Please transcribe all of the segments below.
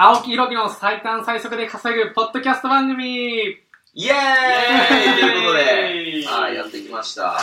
青木ひろきの最短最速で稼ぐポッドキャスト番組。イエーイということで、はい、やってきました。は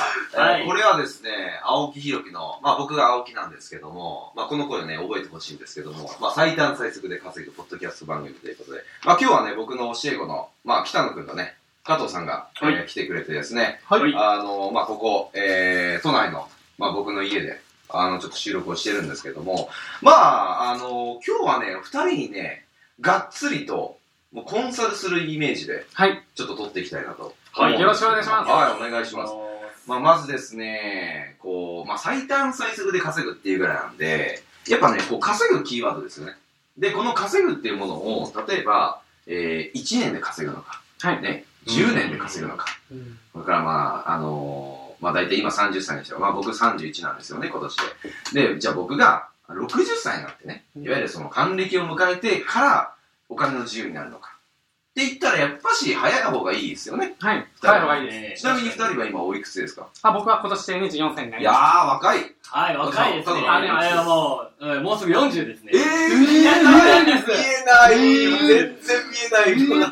い。えーこれはですね、青木ひろきの、まあ僕が青木なんですけども、まあこの声ね、覚えてほしいんですけども、まあ最短最速で稼ぐポッドキャスト番組ということで、まあ今日はね、僕の教え子の、まあ北野くんとね、加藤さんが、えーはい来てくれてですね、はい。あの、まあここ、えー、都内の、まあ僕の家で、あの、ちょっと収録をしてるんですけども、まあ、あの、今日はね、二人にね、がっつりと、もうコンサルするイメージで、はい。ちょっと撮っていきたいなと。はいよろしくお願いします。はい、お願いします。まあ、まずですね、こう、まあ、最短最速で稼ぐっていうぐらいなんで、やっぱね、こう、稼ぐキーワードですよね。で、この稼ぐっていうものを、例えば、えー、1年で稼ぐのか、はい。ね、10年で稼ぐのか、それからまあ、あのーまあ大体今30歳の人は、まあ僕31なんですよね、今年で。で、じゃあ僕が60歳になってね、いわゆるその還暦を迎えてからお金の自由になるのか。って言ったらやっぱし早い方がいいですよね。はいはい方がいいですちなみに2人は今おいくつですか？あ僕は今年で24歳になりまいやー、若い。はい、若いですね。あれ、あれはもう、うんもうすぐ40ですね。えー、見えないです見えない、えー全然見えない。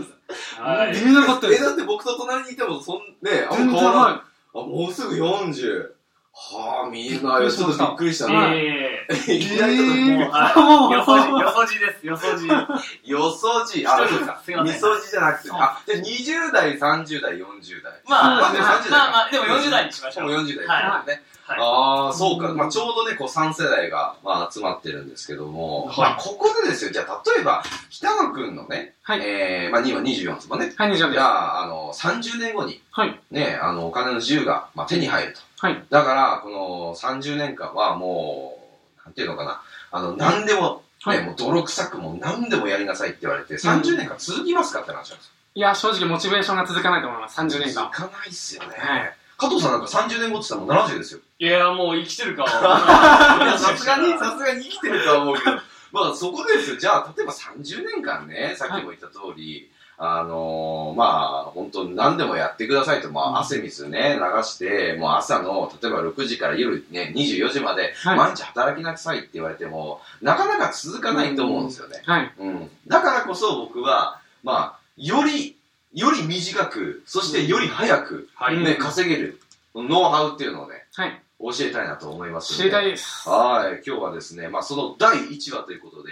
はい。見えなかったでえ、すだって僕と隣にいても、そん、ね、あんま変わらない。はあ、もうすぐ40。はあ、見えないよ。ちょっとびっくりした な。えいきなりちょっとえーもう、はい。よそじ、よそじです、よそじ。よそじ、あ、一人ですかすいませんみそじじゃなくて、あ、じゃあ20代、30代、40代。まあ、まあそうですね30代まあまあ、でも40代にしましょう。もう40代はいね。はい。ああ、そうか。うんまあちょうどね、こう3世代が、まあ、集まってるんですけども、はい。まあここでですよ、じゃあ例えば、北野くんのね、はい。えー、まあ2は24ですもんね。はい24じゃあ、あの、30年後に、はい。ね、あの、お金の自由が、まあ、手に入ると。はい。だから、この30年間はもう、なんていうのかな、あの、何でも、ね、はい。もう泥臭くもう何でもやりなさいって言われて、30年間続きますかって話なんですよ。いや正直モチベーションが続かないと思います。30年間。続かないっすよね。はい加藤さんなんか30年後って言ったらもう70ですよ。いや、もう生きてるか。いやさすがに、さすがに生きてるとは思うけど、まあそこですよ。じゃあ、例えば30年間ね、さっきも言った通り、あのー、まあ、本当に何でもやってくださいと、まあ、汗水ね、流して、もう朝の、例えば6時から夜ね、24時まで、はい毎日働きなさいって言われても、なかなか続かないと思うんですよね。はいうん。だからこそ僕は、まあ、より、より短く、そしてより早く、はい。ね、稼げる、ノウハウっていうのをね、はい教えたいなと思います知りたいですはい、今日はですね、まあその第1話ということで、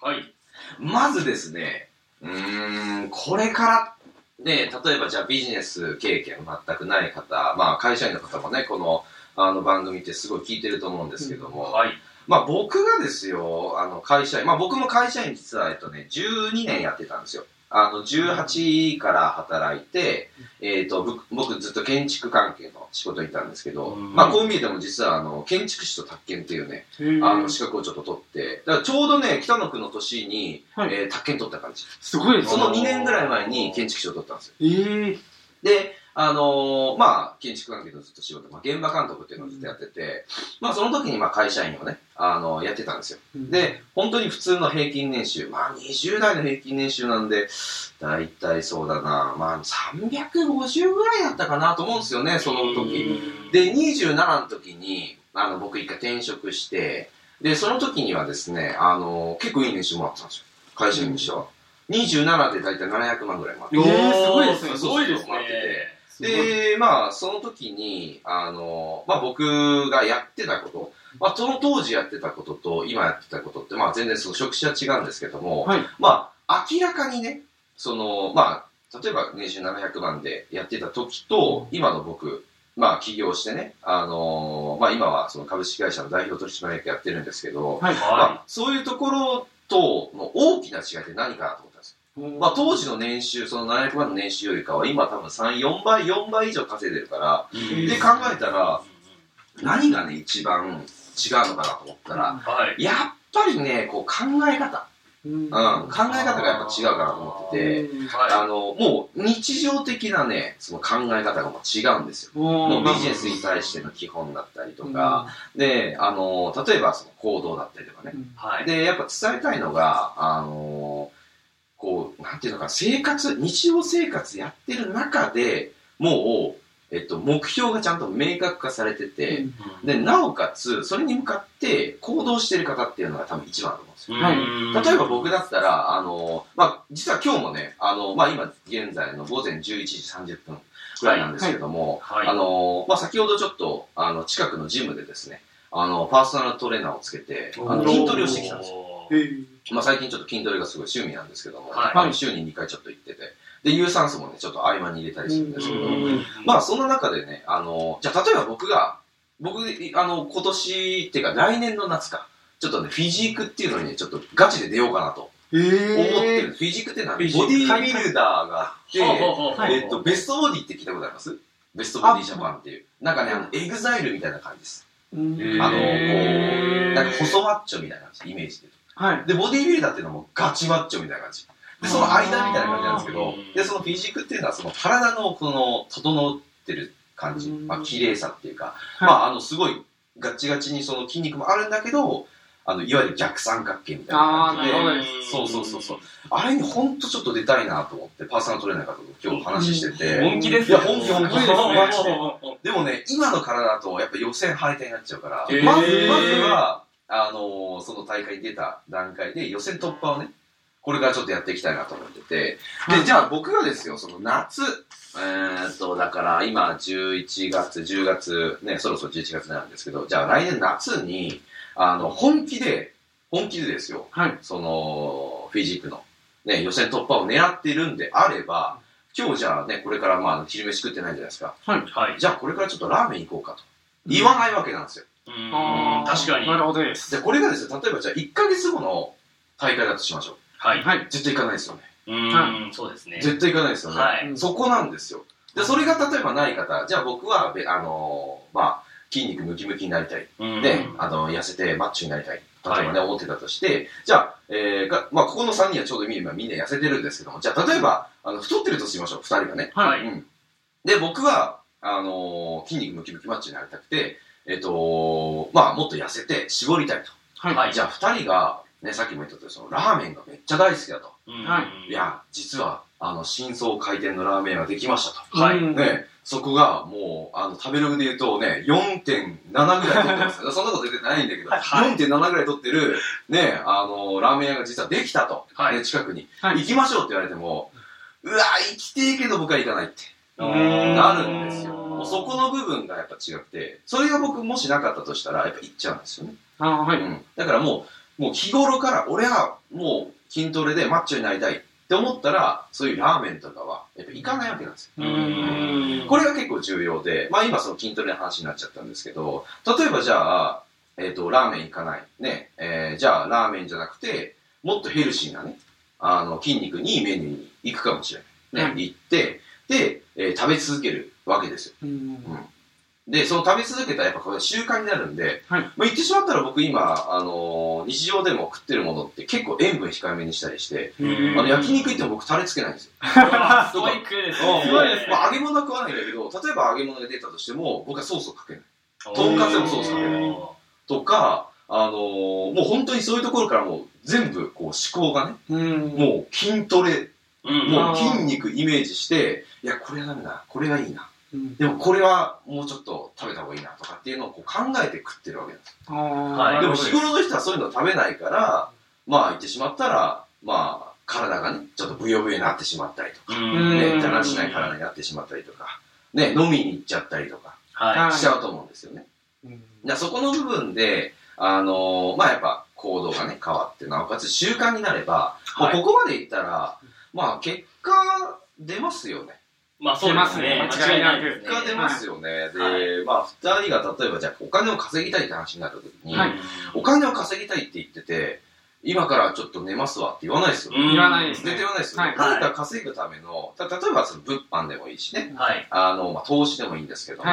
はい。まずですね、うーん、これから、ね、例えばじゃあビジネス経験全くない方、まあ会社員の方もね、このあの番組ってすごい聞いてると思うんですけども、はい。まあ僕がですよ、あの会社員、まあ僕も会社員実はえっとね、12年やってたんですよ。あの、18から働いて、えっ、と、僕僕ずっと建築関係の仕事にいたんですけど、うん。まあこう見えても実はあの、建築士と宅建っていうね、あの資格をちょっと取って、だからちょうどね、北野区の年に、はい。えー宅建取った感じ。すごいですね。その2年ぐらい前に建築士を取ったんですよ。ええで、あのーまあ、建築関係のずっと仕事、まあ、現場監督っていうのをずっとやってて、まあ、その時にまあ会社員をね、あのやってたんですよ。で、本当に普通の平均年収、まあ20代の平均年収なんで、だいたいそうだな、まあ350ぐらいだったかなと思うんですよね、その時。で、27の時に、あの、僕一回転職して、で、その時にはですね、あの、結構いい年収もらってたんですよ。会社員にしては。27でだいたい700万ぐらいもらってえーすごいですねすごいですね。で、まあ、その時に、あの、まあ僕がやってたこと、まあその当時やってたことと今やってたことって、まあ全然その職種は違うんですけども、はい。まあ明らかにね、その、まあ、例えば年収700万でやってた時と、今の僕、まあ起業してね、あのまあ今はその株式会社の代表取締役やってるんですけど、はい。まはあそういうところとの大きな違いって何かなと。まあ当時の年収、その700万の年収よりかは今多分3、4倍、4倍以上稼いでるから、い。で考えたら、何がね、一番違うのかなと思ったら、はい。やっぱりね、こう考え方。うんうん、考え方がやっぱ違うかなと思ってて、あはの、もう日常的なね、その考え方がもう違うんですよ。もうビジネスに対しての基本だったりとか、で、あの、例えばその行動だったりとかね。で、やっぱ伝えたいのが、あの、こう、なんていうのかな、生活、日常生活やってる中でもう、えっと、目標がちゃんと明確化されてて、で、なおかつ、それに向かって行動してる方っていうのが多分一番だと思うんですよ。はい例えば僕だったら、あの、まあ、実は今日もね、あの、まあ、今現在の午前11時30分ぐらいなんですけれども、はい。あの、まあ、先ほどちょっと、あの、近くのジムでですね、あの、パーソナルトレーナーをつけて、あの筋トレをしてきたんですよ。よ。まあ、最近ちょっと筋トレがすごい趣味なんですけども、はいあの週に2回ちょっと行ってて、で、有酸素もね、ちょっと合間に入れたりするんですけど、うんまあ、そんな中でね、あの、じゃあ、例えば僕が、僕、あの、今年っていうか来年の夏か、ちょっとね、フィジークっていうのにね、ちょっとガチで出ようかなとえ思ってえる。フィジークっていうのは、フィジークボディービルダーがあって、えっと、ベストボディって聞いたことあります？ベストボディジャパンっていう。なんかね、あの、エグザイルみたいな感じです。うんあの、こう、なんか細マッチョみたいな感じ、イメージで。はい。で、ボディービルダーっていうのはもうガチマッチョみたいな感じ。で、その間みたいな感じなんですけどで、そのフィジークっていうのはその体のこの、整ってる感じ、うん。まあ、綺麗さっていうか、はい。まあ、あの、すごいガチガチにその筋肉もあるんだけど、あの、いわゆる逆三角形みたいな感じで、そうそうそうそう。あれにほんとちょっと出たいなと思って、パーソナルトレーナーの方と今日話してて、本気ですいや本気本気。ですねででもね、今の体だとやっぱ予選敗退になっちゃうから、まず、まずは、あのーその大会に出た段階で予選突破をね、これからちょっとやっていきたいなと思ってて、で、じゃあ僕がですよ、その夏、えーっと、だから今11月、10月、ね、そろそろ11月なんですけど、じゃあ来年夏に、あの、本気で、本気でですよ、はい。その、フィジークの、ね、予選突破を狙っているんであれば、今日じゃあね、これからまあ昼飯食ってないじゃないですか。はい。じゃあこれからちょっとラーメン行こうかと。言わないわけなんですよ。うん確かに。なるほどです。で、これがですね、例えばじゃあ1ヶ月後の大会だとしましょう。はい。はい。絶対行かないですよね。うん、そうですね。絶対行かないですよね。はい。そこなんですよ。で、それが例えばない方、じゃあ僕はべ、あのーまあ、筋肉ムキムキになりたい。うんで、あの、痩せてマッチョになりたい。例えばね、思ってたとして、じゃあ、えーが、まあ、ここの3人はちょうど見ればみんな痩せてるんですけども、じゃあ、例えば、あの、太ってるとしましょう、2人がね。はい。うん。で、僕は、あのー筋肉ムキムキマッチョになりたくて、えっ、とまあ、もっと痩せて絞りたいと。はい。はいじゃあ、2人が、ね、さっきも言ったとおり、その、ラーメンがめっちゃ大好きだと。うんはいや、実は、あの、新装開店のラーメンができましたと。はいうんね、そこがもう、あの、食べログで言うとね、4.7ぐらい取ってます。そんなこと出てないんだけど、はい4.7ぐらい取ってる、ね、あの、ラーメン屋が実はできたと。はいね、近くに。はい行きましょうって言われても、うわ行きてえけど僕は行かないって。うんなるんですよ。もうそこの部分がやっぱ違くて、それが僕もしなかったとしたら、やっぱ行っちゃうんですよね。あーはい。うん。だからもう、もう日頃から、俺はもう筋トレでマッチョになりたいって思ったら、そういうラーメンとかは、やっぱ行かないわけなんですよ。うんこれが結構重要で、まあ今その筋トレの話になっちゃったんですけど、例えばじゃあ、えっ、と、ラーメン行かない。ね、えーじゃあラーメンじゃなくて、もっとヘルシーなね、あの、筋肉にいいメニューに行くかもしれない。ね、は行って、で、えー食べ続けるわけですよ。うんで、その食べ続けたらやっぱこれ習慣になるんで、はいまあ言ってしまったら僕今、あのー日常でも食ってるものって結構塩分控えめにしたりして、うんあの焼肉行っても僕タレつけないんですよ。ストイックですね。すごいですまあ揚げ物は食わないんだけど、例えば揚げ物が出たとしても、僕はソースをかけない。とんかつでもソースかけないとか、あのーもう本当にそういうところからもう全部こう思考がね、うんもう筋トレ、うん。もう筋肉イメージして、いや、これはダメだ、これがいいな。うん。でもこれはもうちょっと食べた方がいいなとかっていうのをこう考えて食ってるわけなんです。でも日頃の人はそういうの食べないから、まあ言ってしまったら、まあ体がね、ちょっとブヨブヨになってしまったりとか、うん。ね、だらしない体になってしまったりとか、ね、飲みに行っちゃったりとかはしちゃうと思うんですよね。うん。だからそこの部分で、あのーまあやっぱ行動がね、変わって、なおかつ習慣になれば、はい。もうここまでいったら、まあ結果出ますよね。い。まあそうですね。出ますね間違いないですね。結果出ますよね。はいで、まあ二人が例えばじゃあお金を稼ぎたいって話になった時に、はいお金を稼ぎたいって言ってて、今からちょっと寝ますわって言わないですよね。うん言わないですね絶対言わないですよね。はい何か稼ぐための、た例えばその物販でもいいしね、はい。あの、まあ投資でもいいんですけども。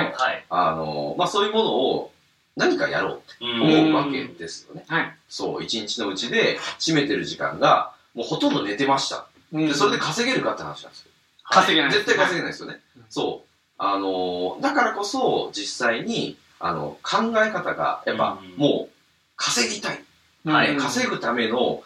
あの、まあそういうものを何かやろうってうん思うわけですよね。はい。そう、一日のうちで占めてる時間が、もうほとんど寝てました。で、それで稼げるかって話なんですよ。稼げない。絶対稼げないですよねうん。そう。あのーだからこそ、実際に、あの、考え方が、やっぱ、うんもう、稼ぎたい。はい稼ぐための考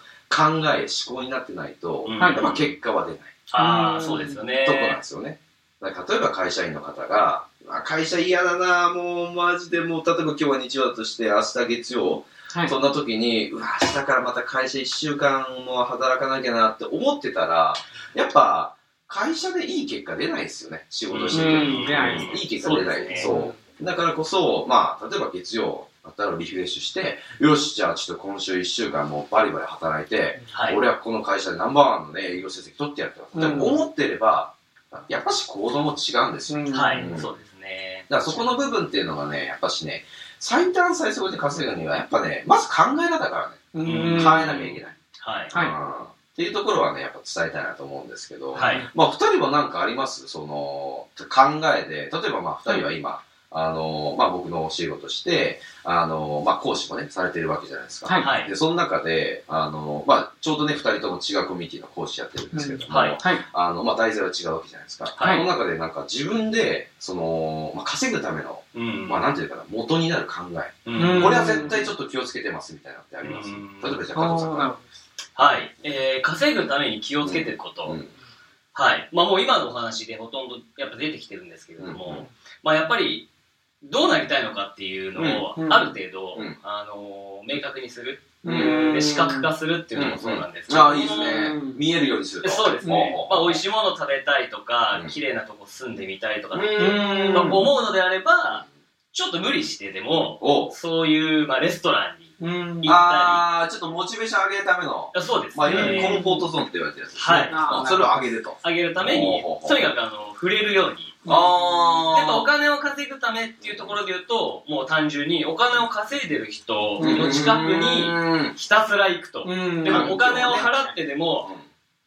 え、思考になってないと、やっぱ結果は出ない。ああ、そうですよね。とこなんですよね。例えば会社員の方が、あ会社嫌だな、もうマジでもう、例えば今日は日曜だとして、明日月曜、はい。そんな時に、うわ、明日からまた会社1週間も働かなきゃなって思ってたら、やっぱ、会社でいい結果出ないですよね、仕事してて。いいい結果出ない。そうねそう。だからこそ、まあ、例えば月曜だったらリフレッシュして、よし、じゃあちょっと今週1週間もうバリバリ働いて、はい。俺はこの会社でナンバーワンのね、営業成績取ってやると。うん思ってれば、やっぱし行動も違うんですよ。うんはいうん、そうですね。だからそこの部分っていうのがね、やっぱしね、最短最速で稼ぐには、やっぱね、まず考え方からね、うん変えなきゃいけない。はい。はいうんっていうところはね、やっぱ伝えたいなと思うんですけど、はい。まあ、二人は何かあります？その、考えで、例えばまあ、二人は今、あの、まあ僕のお仕事して、あの、まあ講師もね、されてるわけじゃないですか。はいはい。で、その中で、あの、まあ、ちょうどね、二人とも違うコミュニティの講師やってるんですけども、うんはいはい。あの、まあ、題材は違うわけじゃないですか。はいその中でなんか自分で、その、まあ、稼ぐための、うんまあ、なんていうかな、元になる考え。うんこれは絶対ちょっと気をつけてますみたいなのってありますうん例えばじゃあ、加藤さんかあーなるほはい。えー、稼ぐために気をつけてること。ら。うん。はい。まあもう今のお話でほとんどやっぱ出てきてるんですけれども、うんうんまあやっぱりどうなりたいのかっていうのをうんある程度、うんあのー明確にする。うんで、視覚化するっていうのもそうなんですけど、ああ、いいですねうん。見えるようにすると。そうですね。まあ美味しい。いもの食べたいとかう、ん綺麗なとこ住んでみたいとか、うんまあ思うのであれば、ちょっと無理してでも、おそういう、まあ、レストランにうん行ったああ、ちょっとモチベーション上げるための、り、そうですまあ、いわゆるコンね。フォートゾーンって言われてるやつですね。はいあそれを上げると。上げるためにとにかくあの、触れるように。あやっぱお金を稼ぐためっていうところで言うと、もう単純にお金を稼いでる人の近くにひたすら行くと。うん。でもお金を払ってでも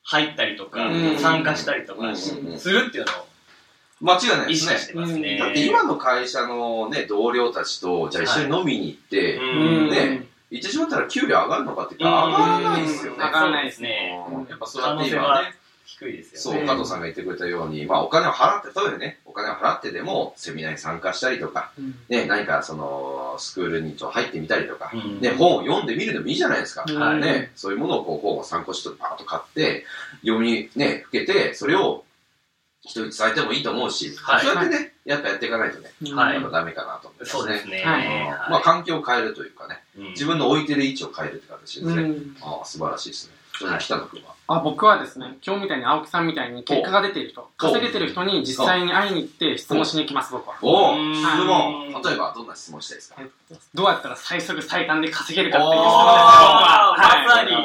入ったりとかうん、参加したりとかうん。するっていうのを間違いないですね。意識し。てますね。だって今の会社のね、同僚たちと、じゃあ一緒に飲みに行って、うん。ね言ってしまったら給料上がるのかって言ったら上がらないですよね。上がらないですね。うん。やっぱそうやって今ね、低いですそう、よね。加藤さんが言ってくれたように、まあお金を払って、例えばね、お金を払ってでも、セミナーに参加したりとか、うんね、何かその、スクールにちょっと入ってみたりとか、うんね、本を読んでみるのもいいじゃないですか。はいね、そういうものをこう、本を参考してバーッと買って、読みね、受けて、それを人に伝えてもいいと思うし、はいそうやってね、やっぱやっていかないとね、はいやっぱダメかなと思いますね。そうですね。まあ環境を変えるというかね、うん自分の置いてる位置を変えるって形ですね。うんああ、素晴らしいですね。北野君は。あ僕はですね、今日みたいに青木さんみたいに結果が出ている人、稼げてる人に実際に会いに行って質問しに行きます、僕は。おおうん。質問例えばどんな質問したいですか？えっとどうやったら最速最短で稼げるかっていう質問です、僕は。はい。まさに。は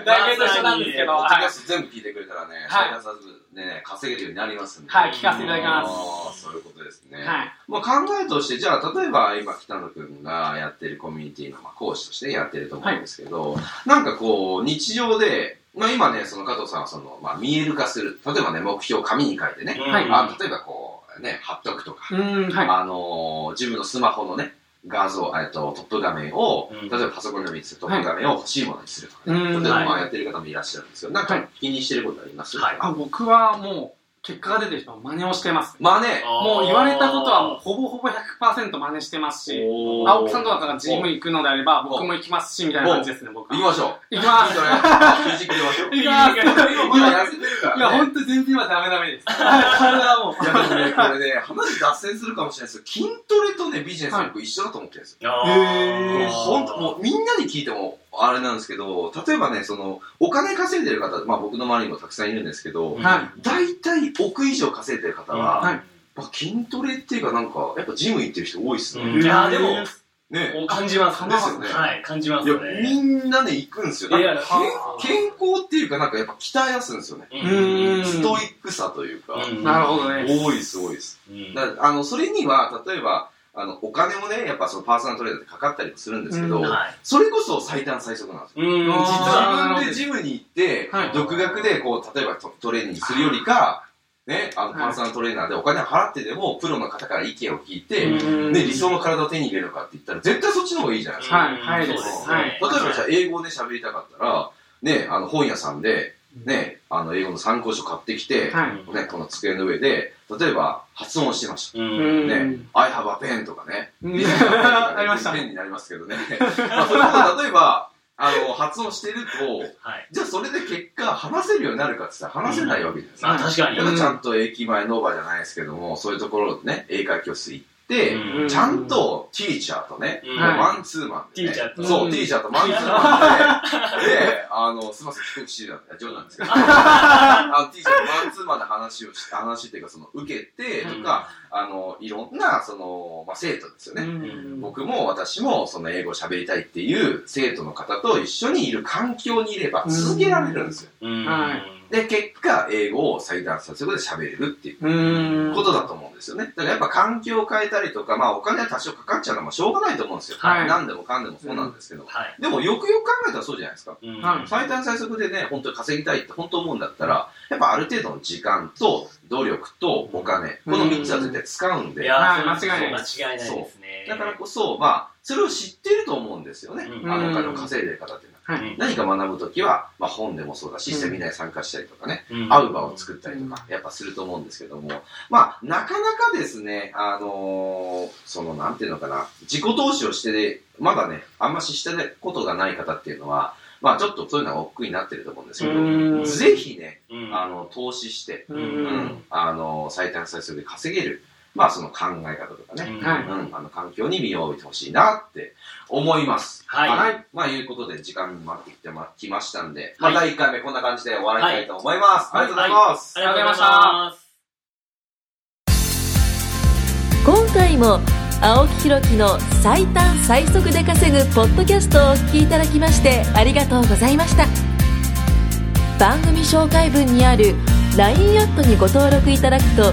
い。大体と一緒なんですけど、全部聞いてくれたらね、はい。最短サズでね、稼げるようになりますんで。はい聞かせていただきますそういうことですね。はい。まあ、考えとして、じゃあ、例えば今、北野くんがやってるコミュニティの、まあ、講師としてやってると思うんですけど、なんかこう、日常で、まあ今ね、その加藤さんはその、まあ見える化する。例えばね、目標を紙に書いてね、はいうんあ例えばこう、ね、貼っとくとか、うん、はい。あのー自分のスマホのね、画像、えっと、トップ画面を、うん。例えばパソコンで見つトップ画面を欲しいものにするとか、ねうん。例えばやってる方もいらっしゃるんですけど、なんか気にしてることあります？はいあ僕はもう、結果が出てる人の真似をしてます。まあね、もう言われたことはもうほぼほぼ100%真似してますし、青木さんとかがジム行くのであれば、僕も行きますし、みたいな感じですね、僕は。行きましょう。行きます。行きましょう。行きます。今まだ痩せてるから、ね。いや、ほんと全然今ダメダメです。体はもう。いやでもね、これね、話脱線するかもしれないですけど、筋トレとね、ビジネスは僕一緒だと思ってるんですよ。あへーーほんと、もうみんなに聞いても、あれなんですけど、例えばね、その、お金稼いでる方、まあ僕の周りにもたくさんいるんですけど、はい。大体億以上稼いでる方は、はいまあ、筋トレっていうかなんか、やっぱジム行ってる人多いっすね。うんいやでもね。お感じますですよねはい、感じまいやすよ、ね。みんなね、行くんですよ。いや健健康っていうか、なんかやっぱ鍛えやすいんですよね。うんストイックさというか、うんなるほどね。多いです、多いです。うんだからあの、それには、例えば、あの、お金もね、やっぱそのパーソナルトレーナーってかかったりもするんですけど、うん。はい。それこそ最短最速なんですよ。うん、実は、自分でジムに行って、はい。独学でこう、例えばトトレーニングするよりか、ね、あの、はい。パーソナルトレーナーでお金を払ってでも、プロの方から意見を聞いて、うん。ね、理想の体を手に入れるのかって言ったら、絶対そっちの方がいいじゃないですか。はい。はい。そうです。ねはい。例えばじゃあ、英語で喋りたかったら、ね、あの、本屋さんで、ね、あの、英語の参考書買ってきて、はいね、この机の上で、例えば、発音してました。ううんん。ね、I have a pen とかね。うん ありましたペンになりますけどね。まあ、そういうこと、例えば、あの、発音してると、はい。じゃあそれで結果話せるようになるかって言ったら話せないわけじゃないですか。まあ確かにちゃんと駅前ノーバーじゃないですけども、そういうところでね、英会教室行ちゃんとティーチャーとね、マンツーマンで、ね。ティーチャーと。そう、うん。ティーチャーとマンツーマンで、で、あの、すみません、帰国してるんで、冗談ですけど、あの、ティーチャーとマンツーマンで話をし、話っていうか、その、受けて、とか、あの、いろんな、その、まあ、生徒ですよね。うん。僕も私もその英語を喋りたいっていう生徒の方と一緒にいる環境にいれば続けられるんですよ。で、結果、英語を最短速度で喋れるっていううん。ことだと思う。んですよね。だからやっぱ環境を変えたりとか、まあお金は多少かかっちゃうのはまあしょうがないと思うんですよ。はい何でもかんでもそうなんですけど。はい。でもよくよく考えたらそうじゃないですか。うんはい最短最速でね、本当に稼ぎたいって本当思うんだったら、やっぱある程度の時間と努力とお金、この3つは絶対使うんで。いや間違いない間違いないですね。だからこそ、まあ、それを知ってると思うんですよね。うんあのお金を稼いでる方っていうのは。はい。何か学ぶときは、まあ本でもそうだし、うん。セミナーに参加したりとかね、うん。会う場を作ったりとか、やっぱすると思うんですけども、まあ、なかなかですね、あのーその、なんていうのかな、自己投資をしてで、まだね、あんまししたことがない方っていうのは、まあ、ちょっとそういうのが億劫になってると思うんですけうん。ど、ぜひね、うん。あの、投資して、ううんん、あの、最短最速で稼げる、まあ、その考え方とかね、うん。はい。うん、あの、環境に身を置いてほしいなって思います。はい。はい。まあ、いうことで、時間に待ってきてま、きましたんで、まあ、はい第1回目こんな感じで終わりたいと思います。はい。ありがとうございます。ありがとうございます。今回も青木ひろきの最短最速で稼ぐポッドキャストをお聞きいただきましてありがとうございました。番組紹介文にある LINE アットにご登録いただくと